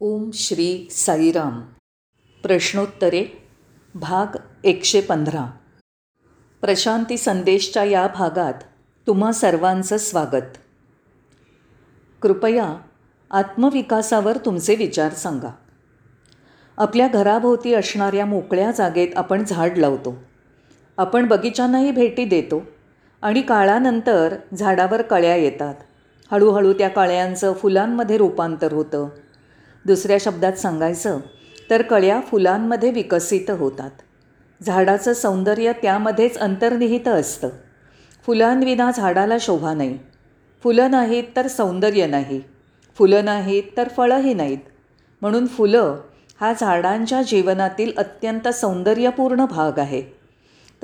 ओम श्री साईराम. प्रश्नोत्तरे भाग एकशे पंधरा. प्रशांती संदेशच्या या भागात तुम्हा सर्वांचं स्वागत. कृपया आत्मविकासावर तुमचे विचार सांगा. आपल्या घराभोवती असणाऱ्या मोकळ्या जागेत आपण झाड लावतो. आपण बगीचांनाही भेटी देतो आणि काळानंतर झाडावर कळ्या येतात. हळूहळू त्या कळ्यांचं फुलांमध्ये रूपांतर होतं. दुसऱ्या शब्दात सांगायचं तर कळ्या फुलांमध्ये विकसित होतात. झाडाचं सौंदर्य त्यामध्येच अंतर्निहित असतं. फुलांविना झाडाला शोभा नाही. फुलं नाहीत तर सौंदर्य नाही. फुलं नाहीत तर फळंही नाहीत. म्हणून फुलं हा झाडांच्या जीवनातील अत्यंत सौंदर्यपूर्ण भाग आहे.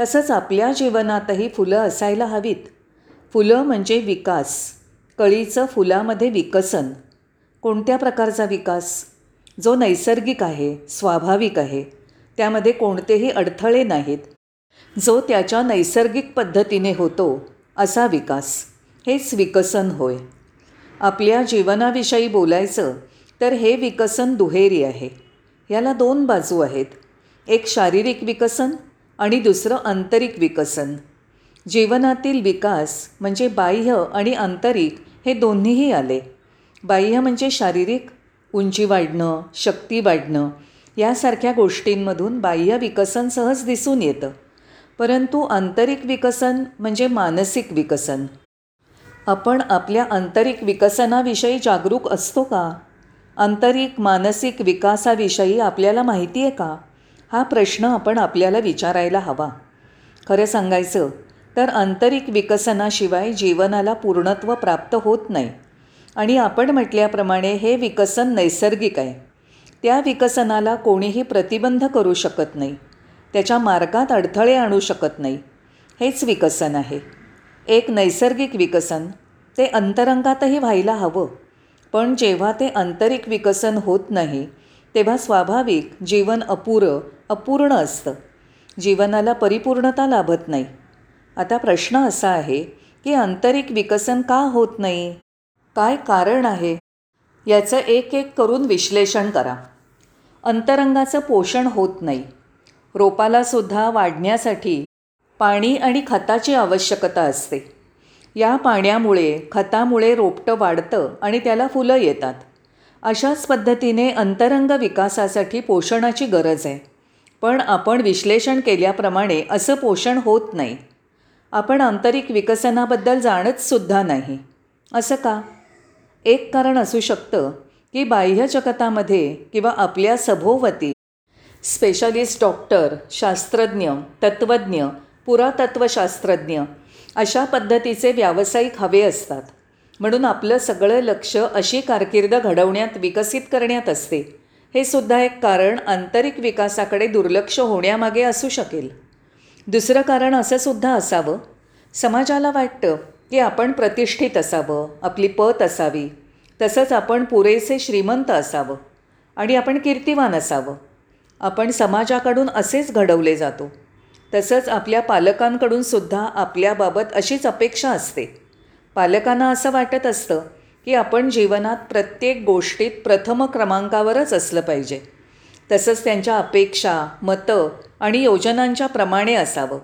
तसंच आपल्या जीवनातही फुलं असायला हवीत. फुलं म्हणजे विकास. कळीचं फुलामध्ये विकसन. कोणत्या प्रकारचा विकास? जो नैसर्गिक आहे स्वाभाविक आहे त्यामध्ये कोणतेही अडथळे नाहीत. जो त्याच्या नैसर्गिक पद्धतीने होतो असा विकास. हेच विकसन होय. आपल्या जीवनाविषयी बोलायचं तर हे विकसन दुहेरी आहे. याला दोन बाजू आहेत. एक शारीरिक विकसन आणि दुसरं आंतरिक विकसन. जीवनातील विकास म्हणजे बाह्य आणि आंतरिक हे दोन्हीही आले. बाह्य म्हणजे शारीरिक उंची वाढणं शक्ती वाढणं यासारख्या गोष्टींमधून बाह्य विकसन सहज दिसून येतं. परंतु आंतरिक विकसन म्हणजे मानसिक विकसन. आपण आपल्या आंतरिक विकसनाविषयी जागरूक असतो का? आंतरिक मानसिक विकासाविषयी आपल्याला माहिती आहे का? हा प्रश्न आपण आपल्याला विचारायला हवा. खरं सांगायचं तर आंतरिक विकसनाशिवाय जीवनाला पूर्णत्व प्राप्त होत नाही. आणि आपण म्हटल्याप्रमाणे हे विकसन नैसर्गिक आहे. त्या विकसनाला कोणीही प्रतिबंध करू शकत नाही. त्याच्या मार्गात अडथळे आणू शकत नाही. हेच विकसन आहे. एक नैसर्गिक विकसन ते अंतरंगातही व्हायला हवं. पण जेव्हा ते आंतरिक विकसन होत नाही तेव्हा स्वाभाविक जीवन अपुरं अपूर्ण असतं. जीवनाला परिपूर्णता लाभत नाही. आता प्रश्न असा आहे की आंतरिक विकसन का होत नाही? काय कारण आहे? याचं एक एक करून विश्लेषण करा. अंतरंगाचं पोषण होत नाही. रोपालासुद्धा वाढण्यासाठी पाणी आणि खताची आवश्यकता असते. या पाण्यामुळे खतामुळे रोपटं वाढतं आणि त्याला फुलं येतात. अशाच पद्धतीने अंतरंग विकासासाठी पोषणाची गरज आहे. पण आपण विश्लेषण केल्याप्रमाणे असं पोषण होत नाही. आपण आंतरिक विकसनाबद्दल जाणतसुद्धा नाही. असं का? एक कारण असू शकतं की बाह्य जगतामध्ये किंवा आपल्या सभोवती स्पेशलिस्ट डॉक्टर शास्त्रज्ञ तत्त्वज्ञ पुरातत्वशास्त्रज्ञ अशा पद्धतीचे व्यावसायिक हवे असतात. म्हणून आपलं सगळं लक्ष अशी कारकीर्द घडवण्यात विकसित करण्यात असते. हे सुद्धा एक कारण आंतरिक विकासाकडे दुर्लक्ष होण्यामागे असू शकेल. दुसरं कारण असं सुद्धा असावं. समाजाला वाटतं की आपण प्रतिष्ठित असावं आपली पत असावी तसंच आपण पुरेसे श्रीमंत असावं आणि आपण कीर्तिवान असावं. आपण समाजाकडून असेच घडवले जातो. तसंच आपल्या पालकांकडून सुद्धा आपल्याबाबत अशीच अपेक्षा असते. पालकांना असं वाटत असतं की आपण जीवनात प्रत्येक गोष्टीत प्रथम क्रमांकावरच असलं पाहिजे. तसंच त्यांच्या अपेक्षा मतं आणि योजनांच्या प्रमाणे असावं.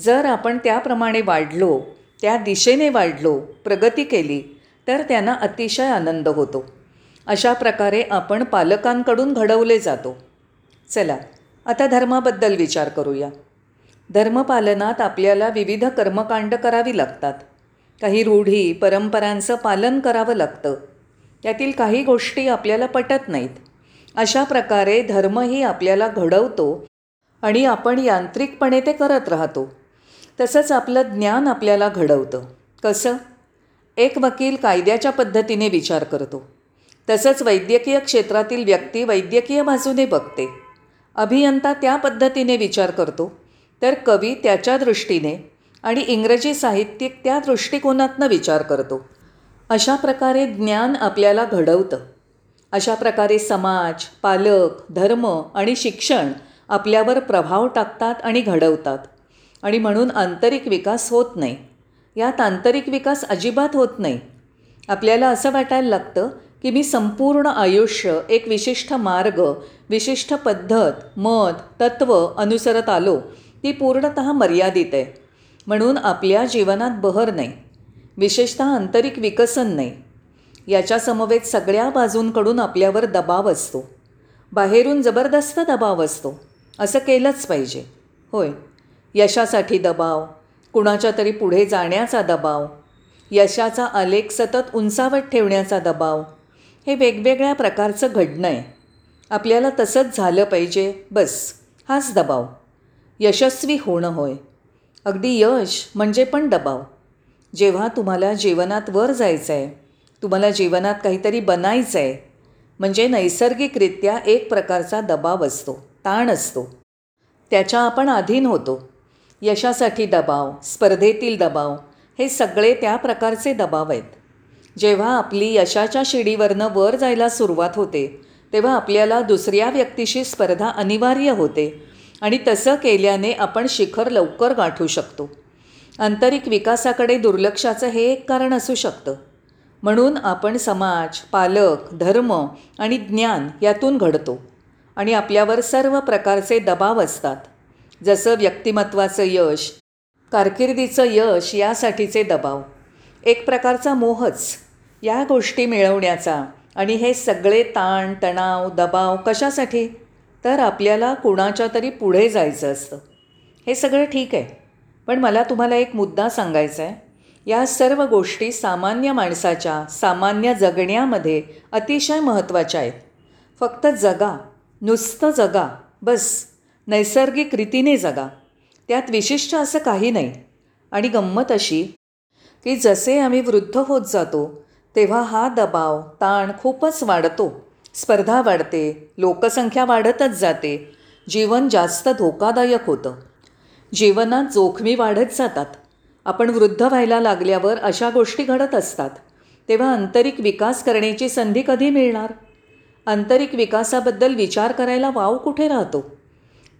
जर आपण त्याप्रमाणे वाढलो त्या दिशेने वाढलो प्रगती केली तर त्यांना अतिशय आनंद होतो. अशा प्रकारे आपण पालकांकडून घडवले जातो. चला आता धर्माबद्दल विचार करूया. धर्मपालनात आपल्याला विविध कर्मकांड करावी लागतात. काही रूढी परंपरांचं पालन करावं लागतं. त्यातील काही गोष्टी आपल्याला पटत नाहीत. अशा प्रकारे धर्मही आपल्याला घडवतो आणि आपण यांत्रिकपणे ते करत राहतो. तसंच आपलं ज्ञान आपल्याला घडवतं. कसं? एक वकील कायद्याच्या पद्धतीने विचार करतो. तसंच वैद्यकीय क्षेत्रातील व्यक्ती वैद्यकीय बाजूने बघते. अभियंता त्या पद्धतीने विचार करतो. तर कवी त्याच्या दृष्टीने आणि इंग्रजी साहित्यिक त्या दृष्टिकोनातनं विचार करतो. अशा प्रकारे ज्ञान आपल्याला घडवतं. अशा प्रकारे समाज पालक धर्म आणि शिक्षण आपल्यावर प्रभाव टाकतात आणि घडवतात. आणि म्हणून आंतरिक विकास होत नाही. यात आंतरिक विकास अजिबात होत नाही. आपल्याला असं वाटायला लागतं की मी संपूर्ण आयुष्य एक विशिष्ट मार्ग विशिष्ट पद्धत मत तत्त्व अनुसरत आलो ती पूर्णत मर्यादित आहे. म्हणून आपल्या जीवनात बहर नाही. विशेषतः आंतरिक विकसन नाही. याच्यासमवेत सगळ्या बाजूंकडून आपल्यावर दबाव असतो. बाहेरून जबरदस्त दबाव असतो. असं केलंच पाहिजे. होय. यशासाठी दबाव कुणाच्या तरी पुढे जाण्याचा दबाव यशाचा आलेख सतत उंचावत ठेवण्याचा दबाव हे वेगवेगळ्या प्रकारचं घडणं आहे आपल्याला तसंच झालं पाहिजे बस हाच दबाव. यशस्वी होणं होय. अगदी यश म्हणजे पण दबाव. जेव्हा तुम्हाला जीवनात वर जायचं आहे तुम्हाला जीवनात काहीतरी बनायचं आहे म्हणजे नैसर्गिकरित्या एक प्रकारचा दबाव असतो ताण असतो. त्याच्या आपण अधीन होतो. यशासाठी दबाव स्पर्धेतील दबाव हे सगळे त्या प्रकारचे दबाव आहेत. जेव्हा आपली यशाच्या शिडीवरनं वर जायला सुरुवात होते तेव्हा आपल्याला दुसऱ्या व्यक्तीशी स्पर्धा अनिवार्य होते आणि तसं केल्याने आपण शिखर लवकर गाठू शकतो. आंतरिक विकासाकडे दुर्लक्षाचं हे एक कारण असू शकतं. म्हणून आपण समाज पालक धर्म आणि ज्ञान यातून घडतो आणि आपल्यावर सर्व प्रकारचे दबाव असतात. जसं व्यक्तिमत्वाचं यश कारकिर्दीचं यश यासाठीचे दबाव. एक प्रकारचा मोहच या गोष्टी मिळवण्याचा. आणि हे सगळे ताण तणाव दबाव कशासाठी? तर आपल्याला कुणाच्या तरी पुढे जायचं असतं. हे सगळं ठीक आहे. पण मला तुम्हाला एक मुद्दा सांगायचा आहे. या सर्व गोष्टी सामान्य माणसाच्या सामान्य जगण्यामध्ये अतिशय महत्त्वाच्या आहेत. फक्त जगा नुसतं जगा बस. नैसर्गिक रीतीने जगा. त्यात विशिष्ट असं काही नाही. आणि गंमत अशी की जसे आम्ही वृद्ध होत जातो तेव्हा हा दबाव ताण खूपच वाढतो. स्पर्धा वाढते लोकसंख्या वाढतच जाते. जीवन जास्त धोकादायक होतं. जीवनात जोखमी वाढत जातात. आपण वृद्ध व्हायला लागल्यावर अशा गोष्टी घडत असतात. तेव्हा आंतरिक विकास करण्याची संधी कधी मिळणार? आंतरिक विकासाबद्दल विचार करायला वाव कुठे राहतो?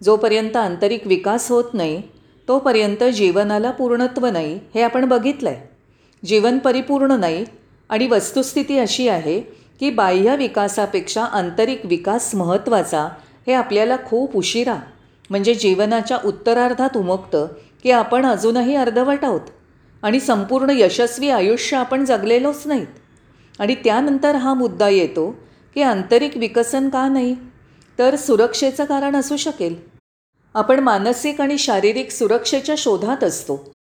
जोपर्यंत आंतरिक विकास होत नाही तोपर्यंत जीवनाला पूर्णत्व नाही हे आपण बघितलं आहे जीवन परिपूर्ण नाही आणि वस्तुस्थिती अशी आहे की बाह्य विकासापेक्षा आंतरिक विकास महत्त्वाचा हे आपल्याला खूप उशिरा म्हणजे जीवनाच्या उत्तरार्धात उमगतं की आपण अजूनही अर्धवट आहोत आणि संपूर्ण यशस्वी आयुष्य आपण जगलेलोच नाहीत. आणि त्यानंतर हा मुद्दा येतो की आंतरिक विकसन का नाही? तर सुरक्षेचं कारण असू शकेल. आपण मानसिक आणि शारीरिक सुरक्षेच्या शोधात असतो.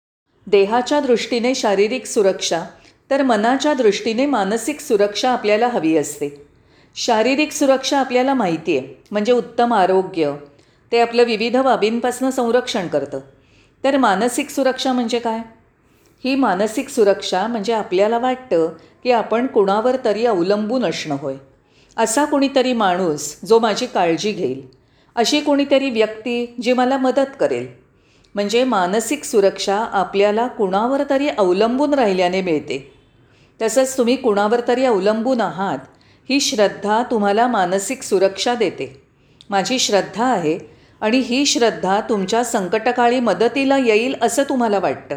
देहाच्या दृष्टीने शारीरिक सुरक्षा तर मनाच्या दृष्टीने मानसिक सुरक्षा आपल्याला हवी असते. शारीरिक सुरक्षा आपल्याला माहिती आहे म्हणजे उत्तम आरोग्य. ते आपलं विविध बाबींपासून संरक्षण करतं. तर मानसिक सुरक्षा म्हणजे काय? ही मानसिक सुरक्षा म्हणजे आपल्याला वाटतं की आपण कुणावर तरी अवलंबून असणं होय. असा कोणीतरी माणूस जो माझी काळजी घेईल. अशी कोणीतरी व्यक्ती जी मला मदत करेल. म्हणजे मानसिक सुरक्षा आपल्याला कुणावर तरी अवलंबून राहिल्याने मिळते. तसंच तुम्ही कुणावर तरी अवलंबून आहात ही श्रद्धा तुम्हाला मानसिक सुरक्षा देते. माझी श्रद्धा आहे आणि ही श्रद्धा तुमच्या संकटकाळी मदतीला येईल असं तुम्हाला वाटतं.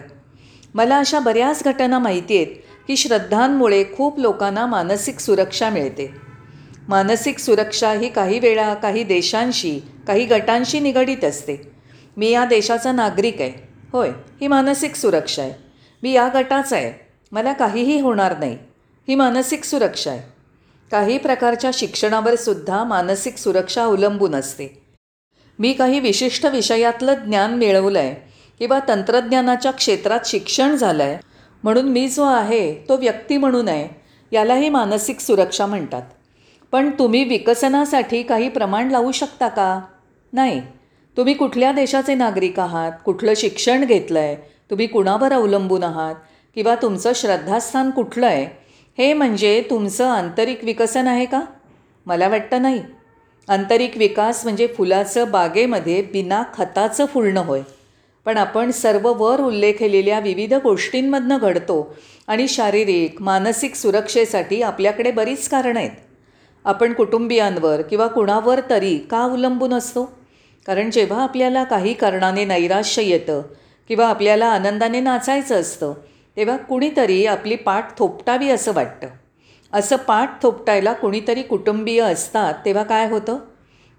मला अशा बऱ्याच घटना माहिती आहेत की श्रद्धांमुळे खूप लोकांना मानसिक सुरक्षा मिळते. मानसिक सुरक्षा ही काही वेळा काही देशांशी काही गटांशी निगडीत असते. मी या देशाचा नागरिक आहे. होय ही मानसिक सुरक्षा आहे. मी या गटाचा आहे. मला काहीही होणार नाही. ही मानसिक सुरक्षा आहे. काही प्रकारच्या शिक्षणावर सुद्धा मानसिक सुरक्षा अवलंबून असते. मी काही विशिष्ट विषयातलं ज्ञान मिळवलं आहे किंवा तंत्रज्ञानाच्या क्षेत्रात शिक्षण झालं आहे म्हणून मी जो आहे तो व्यक्ती म्हणून आहे यालाही मानसिक सुरक्षा म्हणतात. पण तुम्ही विकसनासाठी काही प्रमाण लावू शकता का? नाही. तुम्ही कुठल्या देशाचे नागरिक आहात? कुठलं शिक्षण घेतलं आहे तुम्ही कुणावर अवलंबून आहात? किंवा तुमचं श्रद्धास्थान कुठलं आहे हे म्हणजे तुमचं आंतरिक विकसन आहे का? मला वाटतं नाही. आंतरिक विकास म्हणजे फुलाचं बागेमध्ये बिना खताचं फुलणं होय. पण आपण सर्व वर उल्लेखलेल्या विविध गोष्टींमधनं घडतो आणि शारीरिक मानसिक सुरक्षेसाठी आपल्याकडे बरीच कारणं आहेत. आपण कुटुंबियांवर किंवा कुणावर तरी का अवलंबून असतो? कारण जेव्हा आपल्याला काही कारणाने नैराश्य येतं किंवा आपल्याला आनंदाने नाचायचं असतं तेव्हा कुणीतरी आपली पाठ थोपटावी असं वाटतं. असं पाठ थोपटायला कुणीतरी कुटुंबीय असतात तेव्हा काय होतं?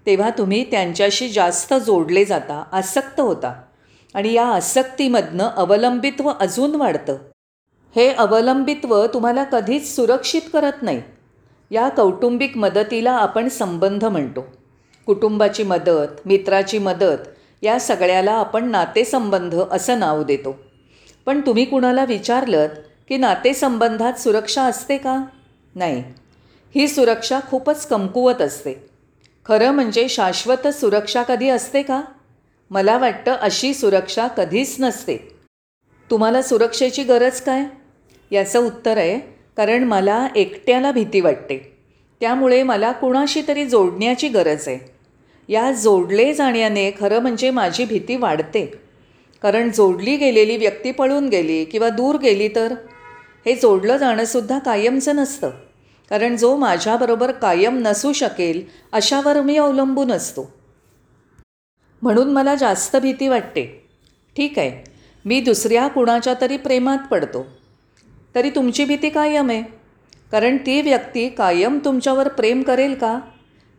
तेव्हा तुम्ही त्यांच्याशी जास्त जोडले जाता आसक्त होता. आणि या आसक्तीमधनं अवलंबित्व अजून वाढतं. हे अवलंबित्व तुम्हाला कधीच सुरक्षित करत नाही. या कौटुंबिक मदतीला आपण संबंध म्हणतो. कुटुंबाची मदत मित्राची मदत या सगळ्याला आपण नातेसंबंध असं नाव देतो. पण तुम्ही कुणाला विचारलं की नातेसंबंधात सुरक्षा असते का? नाही. ही सुरक्षा खूपच कमकुवत असते. खरं म्हणजे शाश्वत सुरक्षा कधी असते का? मला वाटतं अशी सुरक्षा कधीच नसते. तुम्हाला सुरक्षेची गरज काय? याचं उत्तर आहे कारण मला एकट्याला भीती वाटते. त्यामुळे मला कुणाशी तरी जोडण्याची गरज आहे. या जोडले जाण्याने खरं म्हणजे माझी भीती वाढते. कारण जोडली गेलेली व्यक्ती पळून गेली किंवा दूर गेली तर? हे जोडलं जाणंसुद्धा कायमचं नसतं. कारण जो माझ्याबरोबर कायम नसू शकेल अशावर मी अवलंबून असतो. म्हणून मला जास्त भीती वाटते. ठीक आहे. मी दुसऱ्या कुणाच्या तरी प्रेमात पडतो. तरी तुमची भीती कायम आहे. कारण ती व्यक्ती कायम तुमच्यावर प्रेम करेल का?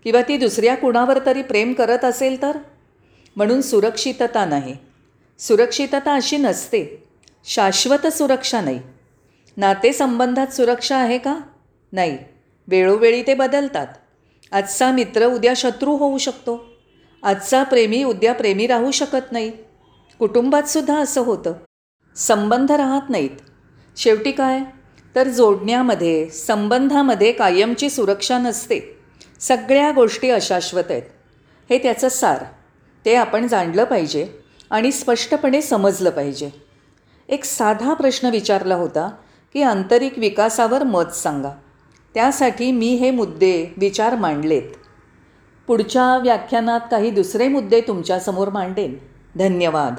किंवा ती दुसऱ्या कुणावर तरी प्रेम करत असेल तर? म्हणून सुरक्षितता नाही. सुरक्षितता अशी नसते. शाश्वत सुरक्षा नाही. नातेसंबंधात सुरक्षा आहे का? नाही. वेळोवेळी ते बदलतात. आजचा मित्र उद्या शत्रू होऊ शकतो. आजचा प्रेमी उद्या प्रेमी राहू शकत नाही. कुटुंबातसुद्धा असं होतं. संबंध राहत नाहीत. शेवटी काय? तर जोडण्यामध्ये संबंधामध्ये कायमची सुरक्षा नसते. सगळ्या गोष्टी अशाश्वत आहेत. हे त्याचं सार. ते आपण जाणलं पाहिजे आणि स्पष्टपणे समजलं पाहिजे. एक साधा प्रश्न विचारला होता की आंतरिक विकासावर मत सांगा. त्यासाठी मी हे मुद्दे विचार मांडलेत. पुढच्या व्याख्यानात काही दुसरे मुद्दे तुमच्यासमोर मांडेन. धन्यवाद.